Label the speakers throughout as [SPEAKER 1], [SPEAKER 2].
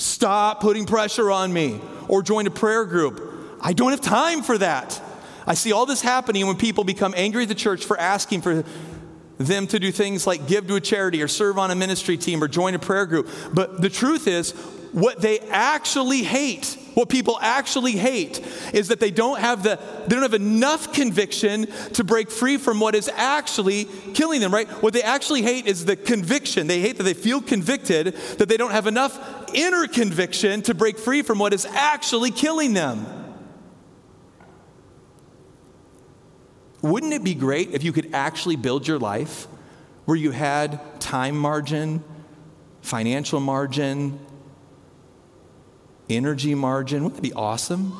[SPEAKER 1] Stop putting pressure on me. Or join a prayer group. I don't have time for that. I see all this happening when people become angry at the church for asking for them to do things like give to a charity or serve on a ministry team or join a prayer group. But the truth is, what they actually hate, what people actually hate, is that they don't have the they don't have enough conviction to break free from what is actually killing them, right? What they actually hate is the conviction. They hate that they feel convicted, that they don't have enough inner conviction to break free from what is actually killing them. Wouldn't it be great if you could actually build your life where you had time margin, financial margin, energy margin? Wouldn't that be awesome?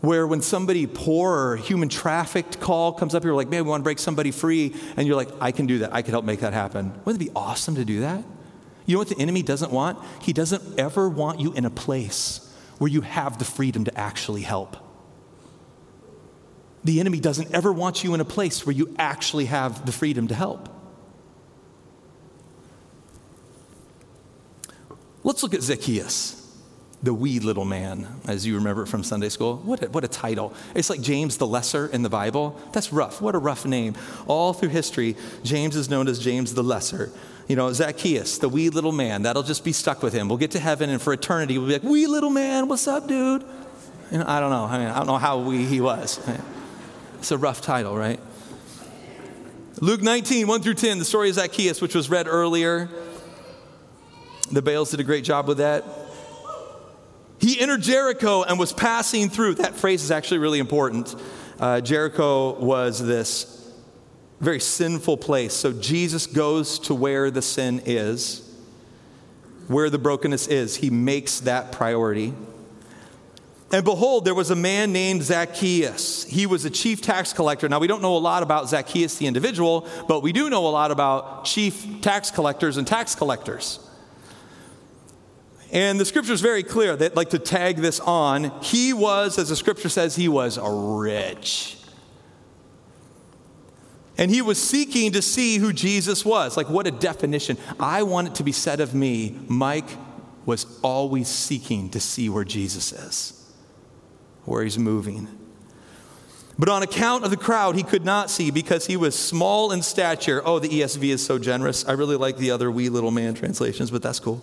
[SPEAKER 1] Where when somebody poor or human trafficked call comes up, you're like, man, we want to break somebody free. And you're like, I can do that. I can help make that happen. Wouldn't it be awesome to do that? You know what the enemy doesn't want? He doesn't ever want you in a place where you have the freedom to actually help. The enemy doesn't ever want you in a place where you actually have the freedom to help. Let's look at Zacchaeus, the wee little man, as you remember from Sunday school. What a, what a title. It's like James the Lesser in the Bible. That's rough. What a rough name. All through history, James is known as James the Lesser. You know, Zacchaeus, the wee little man, that'll just be stuck with him. We'll get to heaven, and for eternity, we'll be like, wee little man, what's up, dude? You know, I don't know. I mean, I don't know how wee he was. It's a rough title, right? Luke 19, 1 through 10, the story of Zacchaeus, which was read earlier. The Bales did a great job with that. He entered Jericho and was passing through. That phrase is actually really important. Uh, Jericho was this very sinful place. So Jesus goes to where the sin is, where the brokenness is. He makes that priority. And behold, there was a man named Zacchaeus. He was a chief tax collector. Now, we don't know a lot about Zacchaeus, the individual, but we do know a lot about chief tax collectors and tax collectors. And the scripture is very clear that, like, to tag this on, he was, as the scripture says, he was a rich. And he was seeking to see who Jesus was. Like, what a definition. I want it to be said of me, Mike was always seeking to see where Jesus is where he's moving. But on account of the crowd, he could not see because he was small in stature. Oh, the ESV is so generous. I really like the other wee little man translations, but that's cool.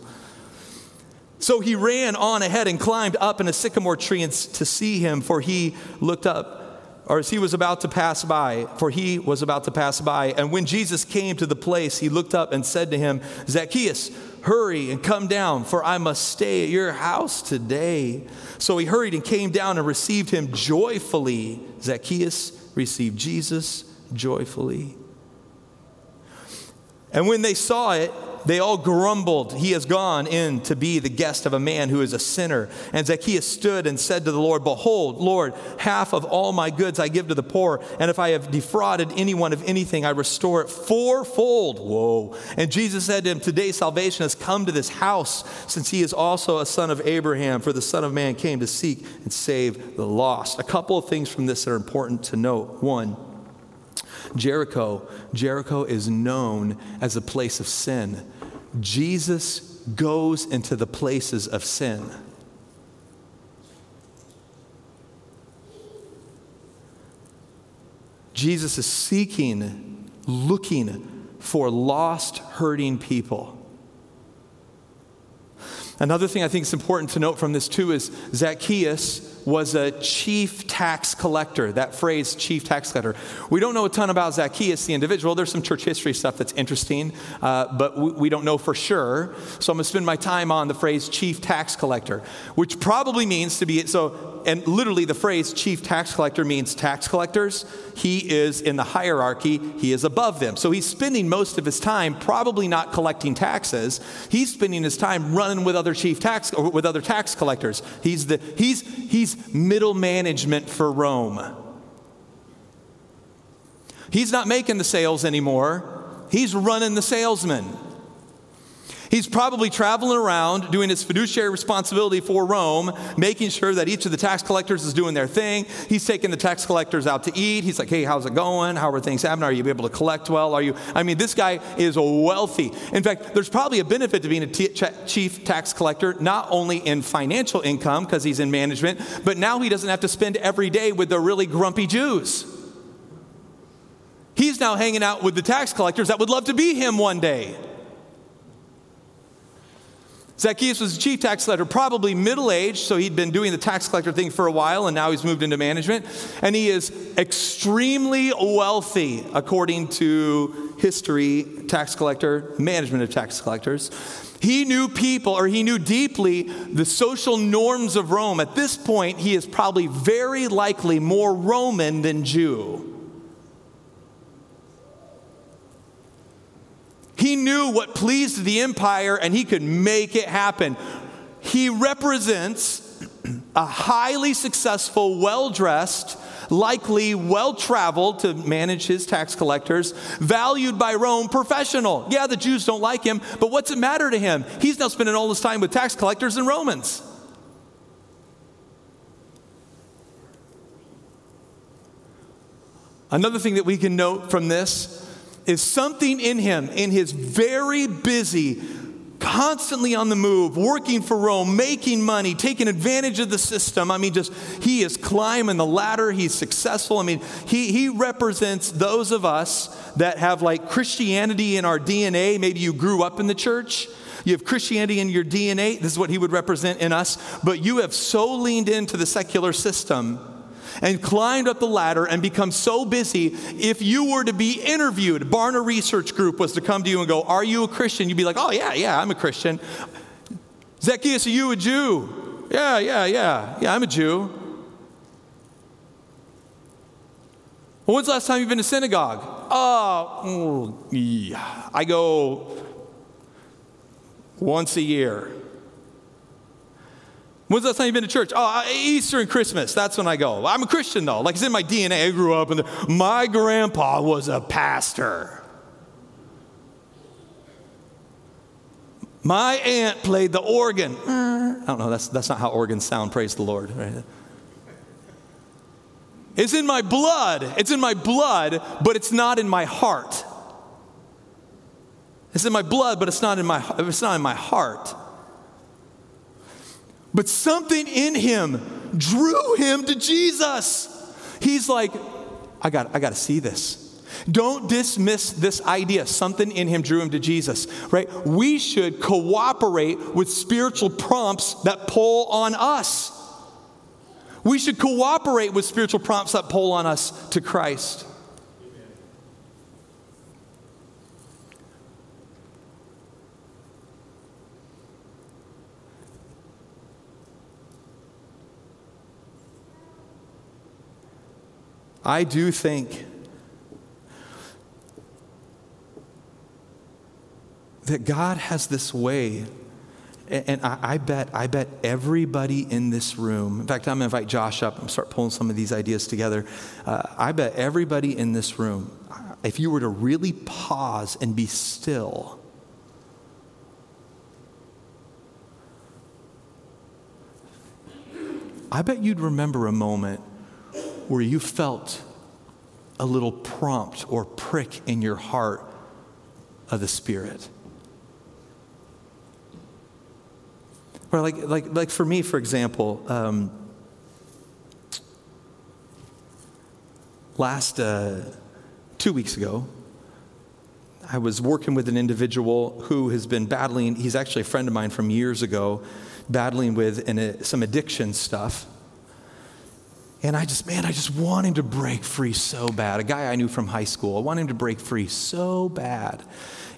[SPEAKER 1] So he ran on ahead and climbed up in a sycamore tree to see him, for he looked up, or as he was about to pass by, for he was about to pass by. And when Jesus came to the place, he looked up and said to him, Zacchaeus, Hurry and come down, for I must stay at your house today. So he hurried and came down and received him joyfully. Zacchaeus received Jesus joyfully. And when they saw it, they all grumbled, He has gone in to be the guest of a man who is a sinner. And Zacchaeus stood and said to the Lord, Behold, Lord, half of all my goods I give to the poor, and if I have defrauded anyone of anything, I restore it fourfold. Whoa. And Jesus said to him, Today salvation has come to this house, since he is also a son of Abraham, for the Son of Man came to seek and save the lost. A couple of things from this that are important to note. One, Jericho. Jericho is known as a place of sin. Jesus goes into the places of sin. Jesus is seeking, looking for lost, hurting people. Another thing I think is important to note from this too is Zacchaeus was a chief tax collector. That phrase, chief tax collector. We don't know a ton about Zacchaeus, the individual. There's some church history stuff that's interesting, uh, but we, we don't know for sure. So I'm going to spend my time on the phrase chief tax collector, which probably means to be so, and literally the phrase chief tax collector means tax collectors. He is in the hierarchy, he is above them. So he's spending most of his time probably not collecting taxes. He's spending his time running with other chief tax or with other tax collectors. He's the he's he's middle management for Rome. He's not making the sales anymore, he's running the salesman. He's probably traveling around doing his fiduciary responsibility for Rome, making sure that each of the tax collectors is doing their thing. He's taking the tax collectors out to eat. He's like, hey, how's it going? How are things happening? Are you able to collect well? Are you? I mean, this guy is wealthy. In fact, there's probably a benefit to being a t- chief tax collector, not only in financial income because he's in management, but now he doesn't have to spend every day with the really grumpy Jews. He's now hanging out with the tax collectors that would love to be him one day. Zacchaeus was a chief tax collector, probably middle aged, so he'd been doing the tax collector thing for a while, and now he's moved into management. And he is extremely wealthy, according to history, tax collector, management of tax collectors. He knew people, or he knew deeply the social norms of Rome. At this point, he is probably very likely more Roman than Jew. He knew what pleased the empire and he could make it happen. He represents a highly successful, well dressed, likely well traveled to manage his tax collectors, valued by Rome professional. Yeah, the Jews don't like him, but what's it matter to him? He's now spending all his time with tax collectors and Romans. Another thing that we can note from this is something in him, in his very busy, constantly on the move, working for Rome, making money, taking advantage of the system. I mean, just he is climbing the ladder, he's successful. I mean, he, he represents those of us that have like Christianity in our DNA. Maybe you grew up in the church. You have Christianity in your DNA. This is what he would represent in us. But you have so leaned into the secular system and climbed up the ladder and become so busy, if you were to be interviewed, Barna Research Group was to come to you and go, Are you a Christian? You'd be like, Oh, yeah, yeah, I'm a Christian. Zacchaeus, are you a Jew? Yeah, yeah, yeah. Yeah, I'm a Jew. Well, when's the last time you've been to synagogue? Oh, yeah. I go once a year. When's the last time you've been to church? Oh, uh, Easter and Christmas. That's when I go. I'm a Christian though. Like it's in my DNA. I grew up and my grandpa was a pastor. My aunt played the organ. Uh, I don't know, that's, that's not how organs sound, praise the Lord. Right? It's in my blood. It's in my blood, but it's not in my heart. It's in my blood, but it's not in my, it's not in my heart. But something in him drew him to Jesus. He's like, I got, I got to see this. Don't dismiss this idea. Something in him drew him to Jesus, right? We should cooperate with spiritual prompts that pull on us. We should cooperate with spiritual prompts that pull on us to Christ. I do think that God has this way, and I, I, bet, I bet everybody in this room, in fact, I'm to invite Josh up and start pulling some of these ideas together. Uh, I bet everybody in this room, if you were to really pause and be still, I bet you'd remember a moment where you felt a little prompt or prick in your heart of the Spirit. Or like, like, like for me, for example, um, last uh, two weeks ago, I was working with an individual who has been battling, he's actually a friend of mine from years ago, battling with an, uh, some addiction stuff. And I just, man, I just want him to break free so bad. A guy I knew from high school, I want him to break free so bad.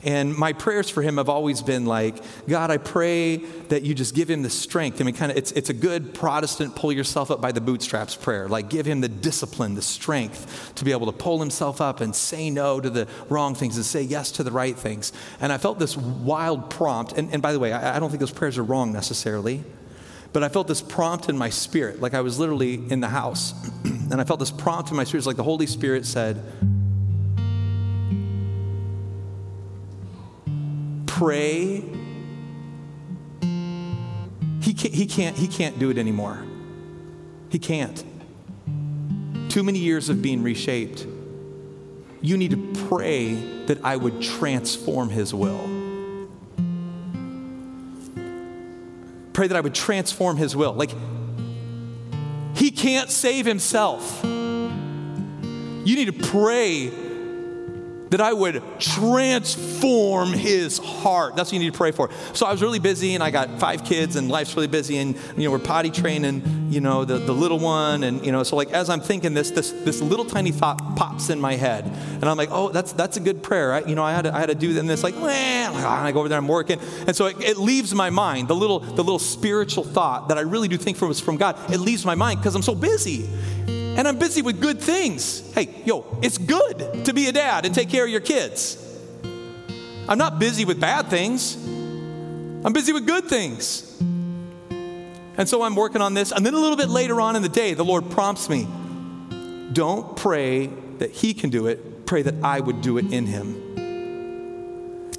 [SPEAKER 1] And my prayers for him have always been like, God, I pray that you just give him the strength. I mean, kind of, it's, it's a good Protestant pull yourself up by the bootstraps prayer. Like, give him the discipline, the strength to be able to pull himself up and say no to the wrong things and say yes to the right things. And I felt this wild prompt. And, and by the way, I, I don't think those prayers are wrong necessarily. But I felt this prompt in my spirit, like I was literally in the house. and I felt this prompt in my spirit, like the Holy Spirit said, Pray he can't, he can't, he can't do it anymore. He can't. Too many years of being reshaped. You need to pray that I would transform his will. Pray that I would transform his will. Like, he can't save himself. You need to pray that I would transform his heart. That's what you need to pray for. So I was really busy and I got five kids and life's really busy and you know we're potty training, you know, the, the little one and you know, so like as I'm thinking this, this this little tiny thought pops in my head. And I'm like, oh, that's that's a good prayer. I, you know, I had to, I had to do that and it's like, well, and I go over there, I'm working. And so it, it leaves my mind, the little the little spiritual thought that I really do think from was from God, it leaves my mind because I'm so busy and I'm busy with good things. Hey, yo, it's good to be a dad and take care of your kids. I'm not busy with bad things, I'm busy with good things. And so I'm working on this. And then a little bit later on in the day, the Lord prompts me don't pray that He can do it, pray that I would do it in Him.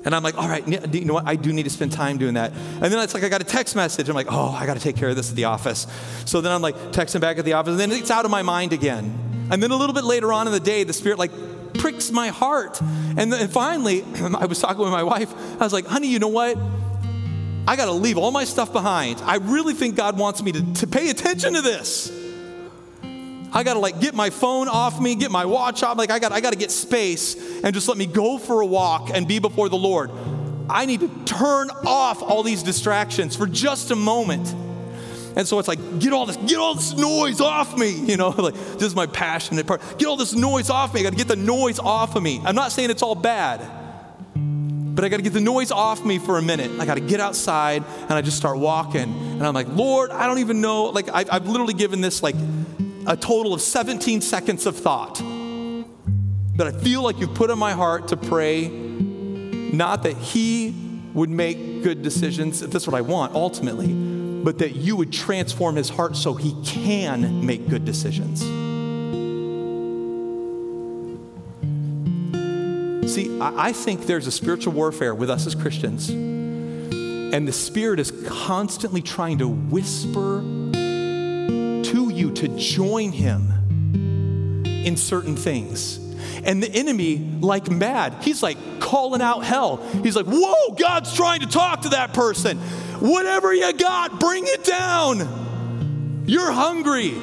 [SPEAKER 1] And I'm like, all right, you know what? I do need to spend time doing that. And then it's like I got a text message. I'm like, oh, I got to take care of this at the office. So then I'm like texting back at the office, and then it's out of my mind again. And then a little bit later on in the day, the Spirit like pricks my heart. And then finally, I was talking with my wife. I was like, honey, you know what? I got to leave all my stuff behind. I really think God wants me to, to pay attention to this. I got to like get my phone off me, get my watch off. Like I got I got to get space and just let me go for a walk and be before the Lord. I need to turn off all these distractions for just a moment. And so it's like, get all this, get all this noise off me. You know, like this is my passionate part. Get all this noise off me. I got to get the noise off of me. I'm not saying it's all bad, but I got to get the noise off me for a minute. I got to get outside and I just start walking. And I'm like, Lord, I don't even know. Like I've, I've literally given this like a total of 17 seconds of thought that I feel like you've put in my heart to pray, not that He would make good decisions, if that's what I want ultimately, but that you would transform His heart so He can make good decisions. See, I think there's a spiritual warfare with us as Christians, and the Spirit is constantly trying to whisper you to join him in certain things. And the enemy, like mad, he's like calling out hell. He's like, Whoa, God's trying to talk to that person. Whatever you got, bring it down. You're hungry.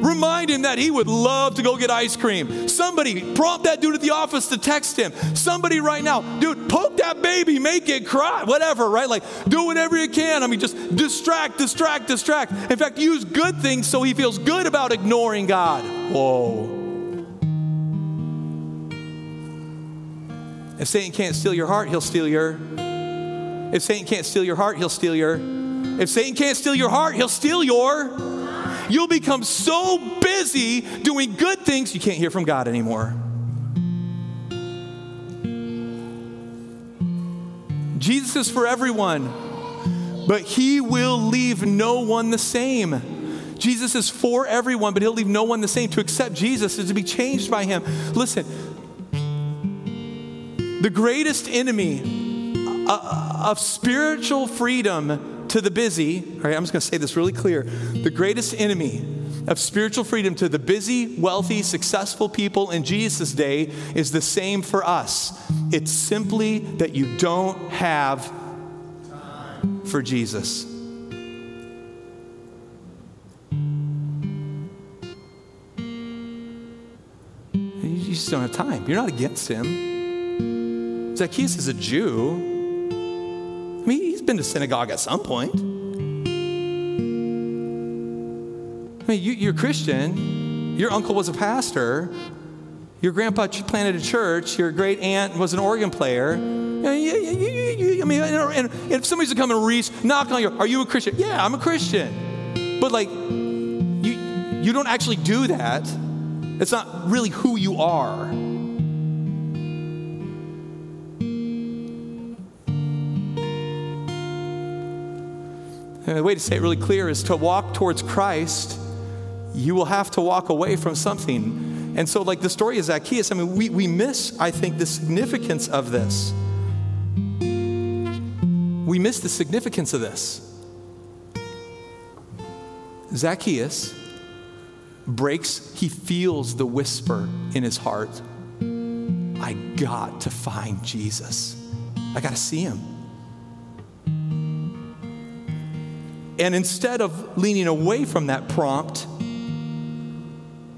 [SPEAKER 1] Remind him that he would love to go get ice cream. Somebody prompt that dude at the office to text him. Somebody right now, dude, poke that baby, make it cry, whatever, right? Like, do whatever you can. I mean, just distract, distract, distract. In fact, use good things so he feels good about ignoring God. Whoa. If Satan can't steal your heart, he'll steal your. If Satan can't steal your heart, he'll steal your. If Satan can't steal your heart, he'll steal your. You'll become so busy doing good things, you can't hear from God anymore. Jesus is for everyone, but he will leave no one the same. Jesus is for everyone, but he'll leave no one the same. To accept Jesus is to be changed by him. Listen, the greatest enemy of spiritual freedom to the busy, all right, I'm just going to say this really clear. The greatest enemy of spiritual freedom to the busy, wealthy, successful people in Jesus' day is the same for us. It's simply that you don't have time for Jesus. You just don't have time. You're not against him. Zacchaeus is a Jew been to synagogue at some point. I mean, you, you're Christian. Your uncle was a pastor. Your grandpa planted a church. Your great aunt was an organ player. I mean, and if somebody's to come and reach, knock on your, are you a Christian? Yeah, I'm a Christian. But like, you, you don't actually do that. It's not really who you are. The way to say it really clear is to walk towards Christ, you will have to walk away from something. And so, like the story of Zacchaeus, I mean, we, we miss, I think, the significance of this. We miss the significance of this. Zacchaeus breaks, he feels the whisper in his heart I got to find Jesus. I got to see him. And instead of leaning away from that prompt,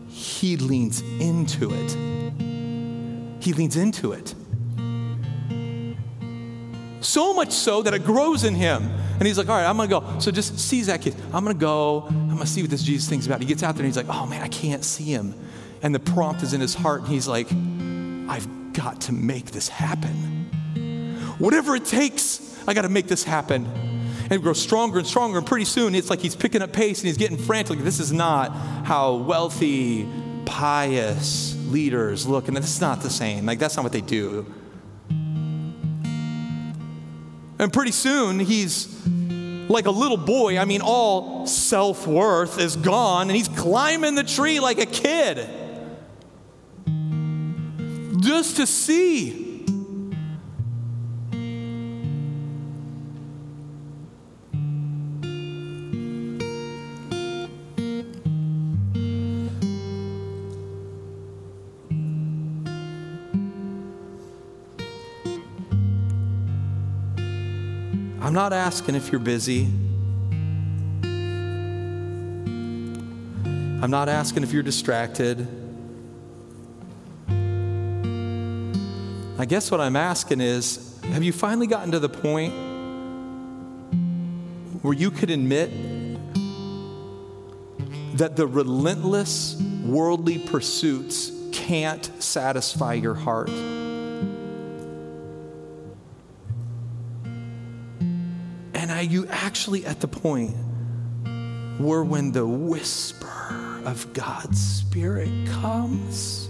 [SPEAKER 1] he leans into it. He leans into it. So much so that it grows in him. And he's like, all right, I'm to go. So just see Zacchaeus. I'm going to go. I'm to see what this Jesus thing's about. He gets out there and he's like, oh man, I can't see him. And the prompt is in his heart. And he's like, I've got to make this happen. Whatever it takes, I got to make this happen. And grows stronger and stronger. And pretty soon, it's like he's picking up pace and he's getting frantic. This is not how wealthy, pious leaders look. And this is not the same. Like, that's not what they do. And pretty soon, he's like a little boy. I mean, all self worth is gone, and he's climbing the tree like a kid just to see. I'm not asking if you're busy. I'm not asking if you're distracted. I guess what I'm asking is have you finally gotten to the point where you could admit that the relentless worldly pursuits can't satisfy your heart? You actually at the point where when the whisper of God's Spirit comes,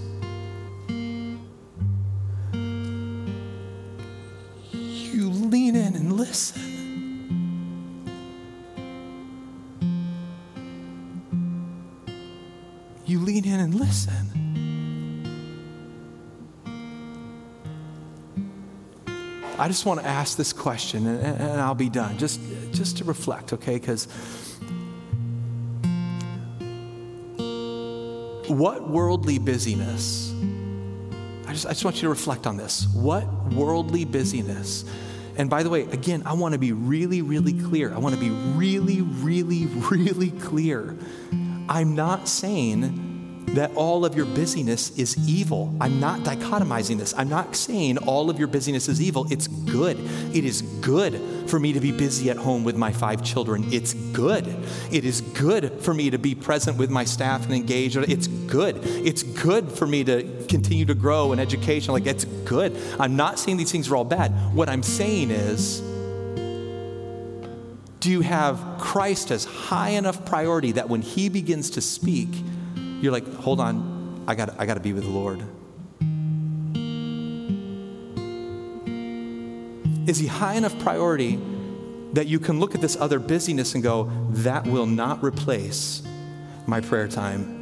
[SPEAKER 1] you lean in and listen? I just want to ask this question, and, and I'll be done, just, just to reflect, okay? Because what worldly busyness, I just, I just want you to reflect on this. What worldly busyness, and by the way, again, I want to be really, really clear. I want to be really, really, really clear. I'm not saying that all of your busyness is evil. I'm not dichotomizing this. I'm not saying all of your busyness is evil. It's good. It is good for me to be busy at home with my five children. It's good. It is good for me to be present with my staff and engaged. It's good. It's good for me to continue to grow in education. Like, it's good. I'm not saying these things are all bad. What I'm saying is, do you have Christ as high enough priority that when he begins to speak, you're like, hold on, I got I got to be with the Lord. Is he high enough priority that you can look at this other busyness and go, that will not replace my prayer time?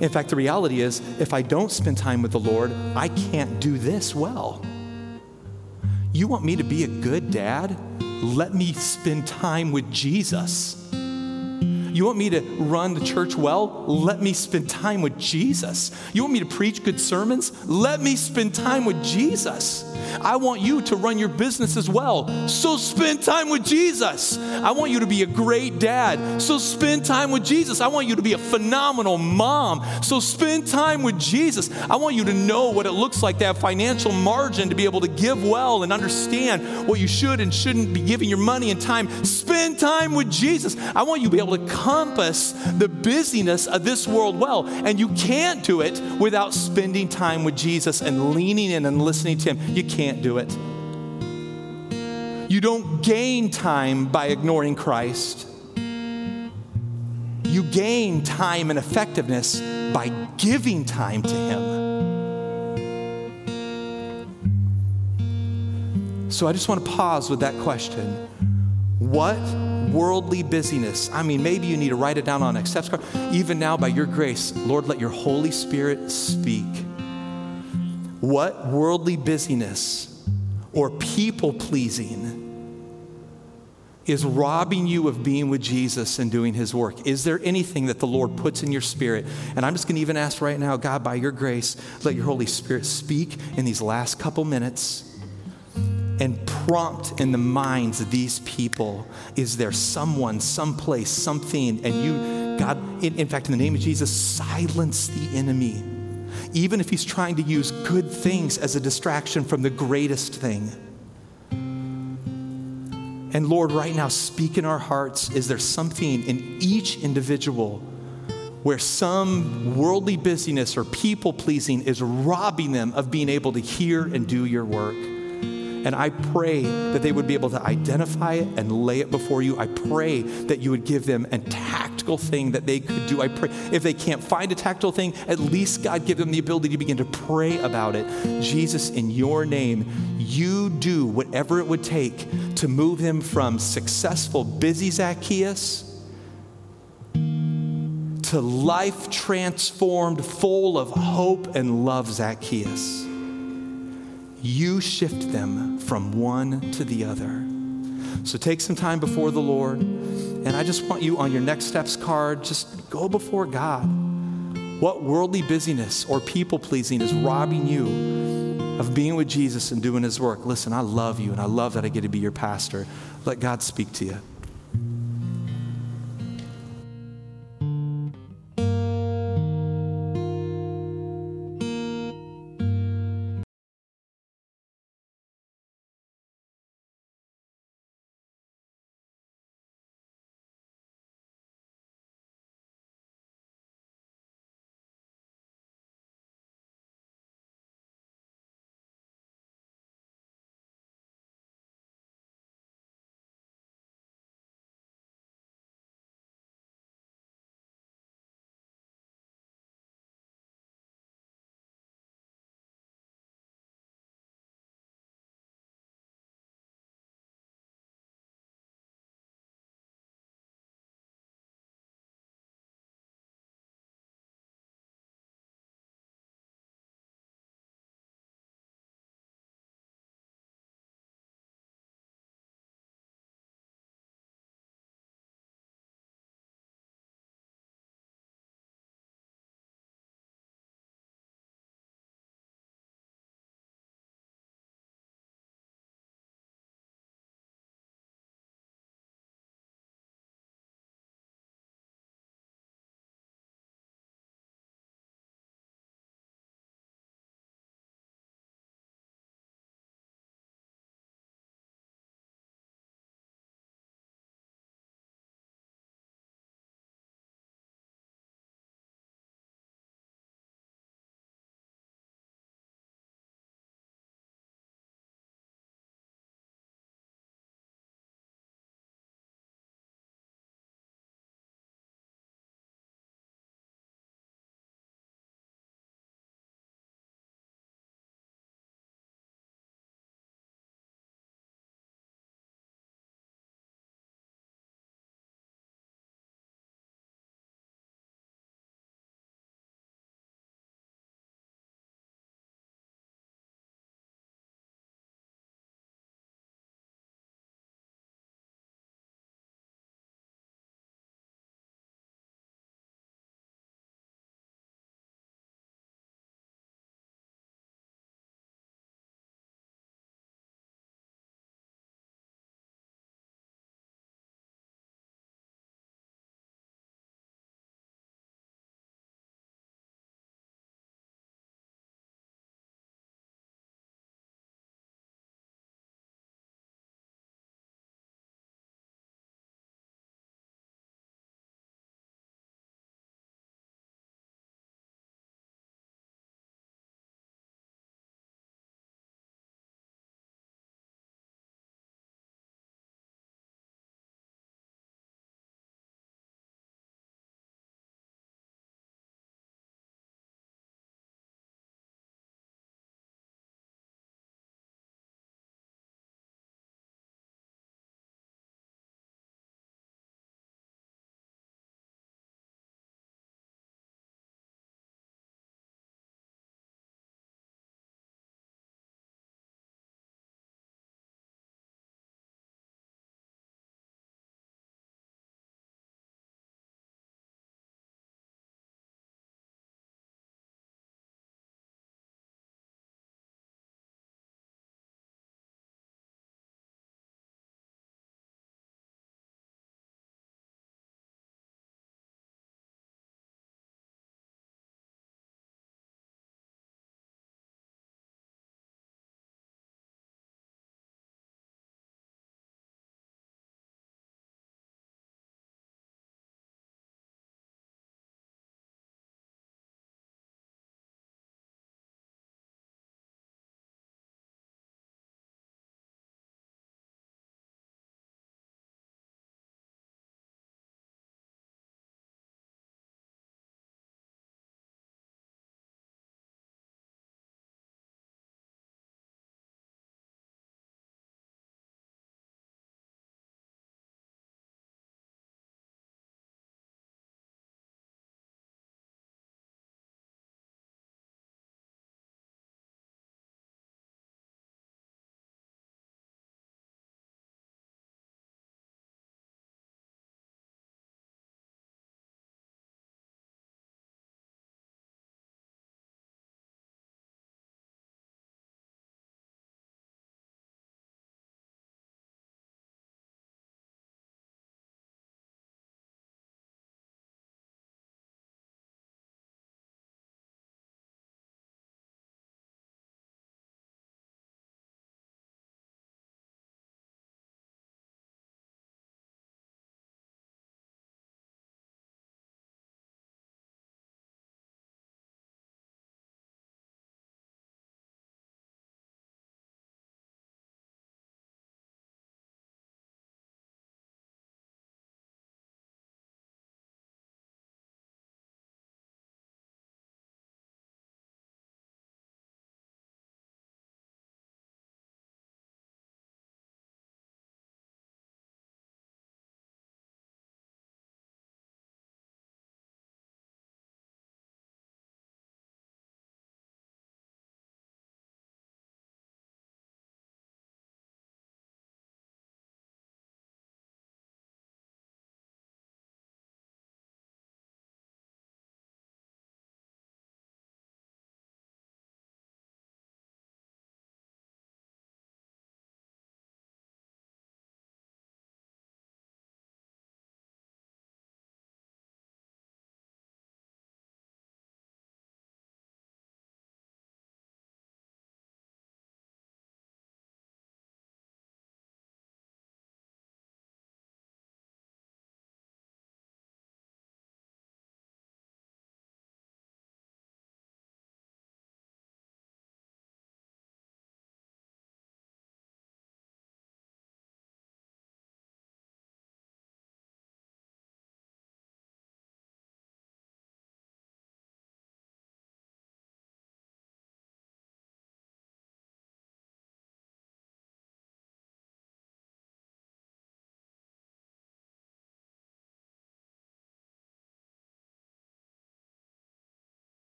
[SPEAKER 1] In fact, the reality is, if I don't spend time with the Lord, I can't do this well. You want me to be a good dad? Let me spend time with Jesus. You want me to run the church well? Let me spend time with Jesus. You want me to preach good sermons? Let me spend time with Jesus. I want you to run your business as well. So spend time with Jesus. I want you to be a great dad. So spend time with Jesus. I want you to be a phenomenal mom. So spend time with Jesus. I want you to know what it looks like to have financial margin to be able to give well and understand what you should and shouldn't be giving your money and time. Spend time with Jesus. I want you to be able to compass the busyness of this world well. And you can't do it without spending time with Jesus and leaning in and listening to Him. You can't do it. You don't gain time by ignoring Christ. You gain time and effectiveness by giving time to Him. So I just want to pause with that question. What worldly busyness. I mean, maybe you need to write it down on a steps card. Even now, by your grace, Lord, let your Holy Spirit speak. What worldly busyness or people pleasing is robbing you of being with Jesus and doing his work? Is there anything that the Lord puts in your spirit? And I'm just going to even ask right now, God, by your grace, let your Holy Spirit speak in these last couple minutes and prompt in the minds of these people is there someone, someplace, something, and you, God, in, in, fact, in the name of Jesus, silence the enemy. Even if he's trying to use good things as a distraction from the greatest thing. And Lord, right now, speak in our hearts. Is there something in each individual where some worldly busyness or people pleasing is robbing them of being able to hear and do your work? And I pray that they would be able to identify it and lay it before you. I pray that you would give them a tactical thing that they could do. I pray if they can't find a tactical thing, at least God give them the ability to begin to pray about it. Jesus, in your name, you do whatever it would take to move them from successful, busy Zacchaeus to life transformed, full of hope and love Zacchaeus you shift them from one to the other. So take some time before the Lord. And I just want you on your next steps card, just go before God. What worldly busyness or people pleasing is robbing you of being with Jesus and doing his work? Listen, I love you and I love that I get to be your pastor. Let God speak to you.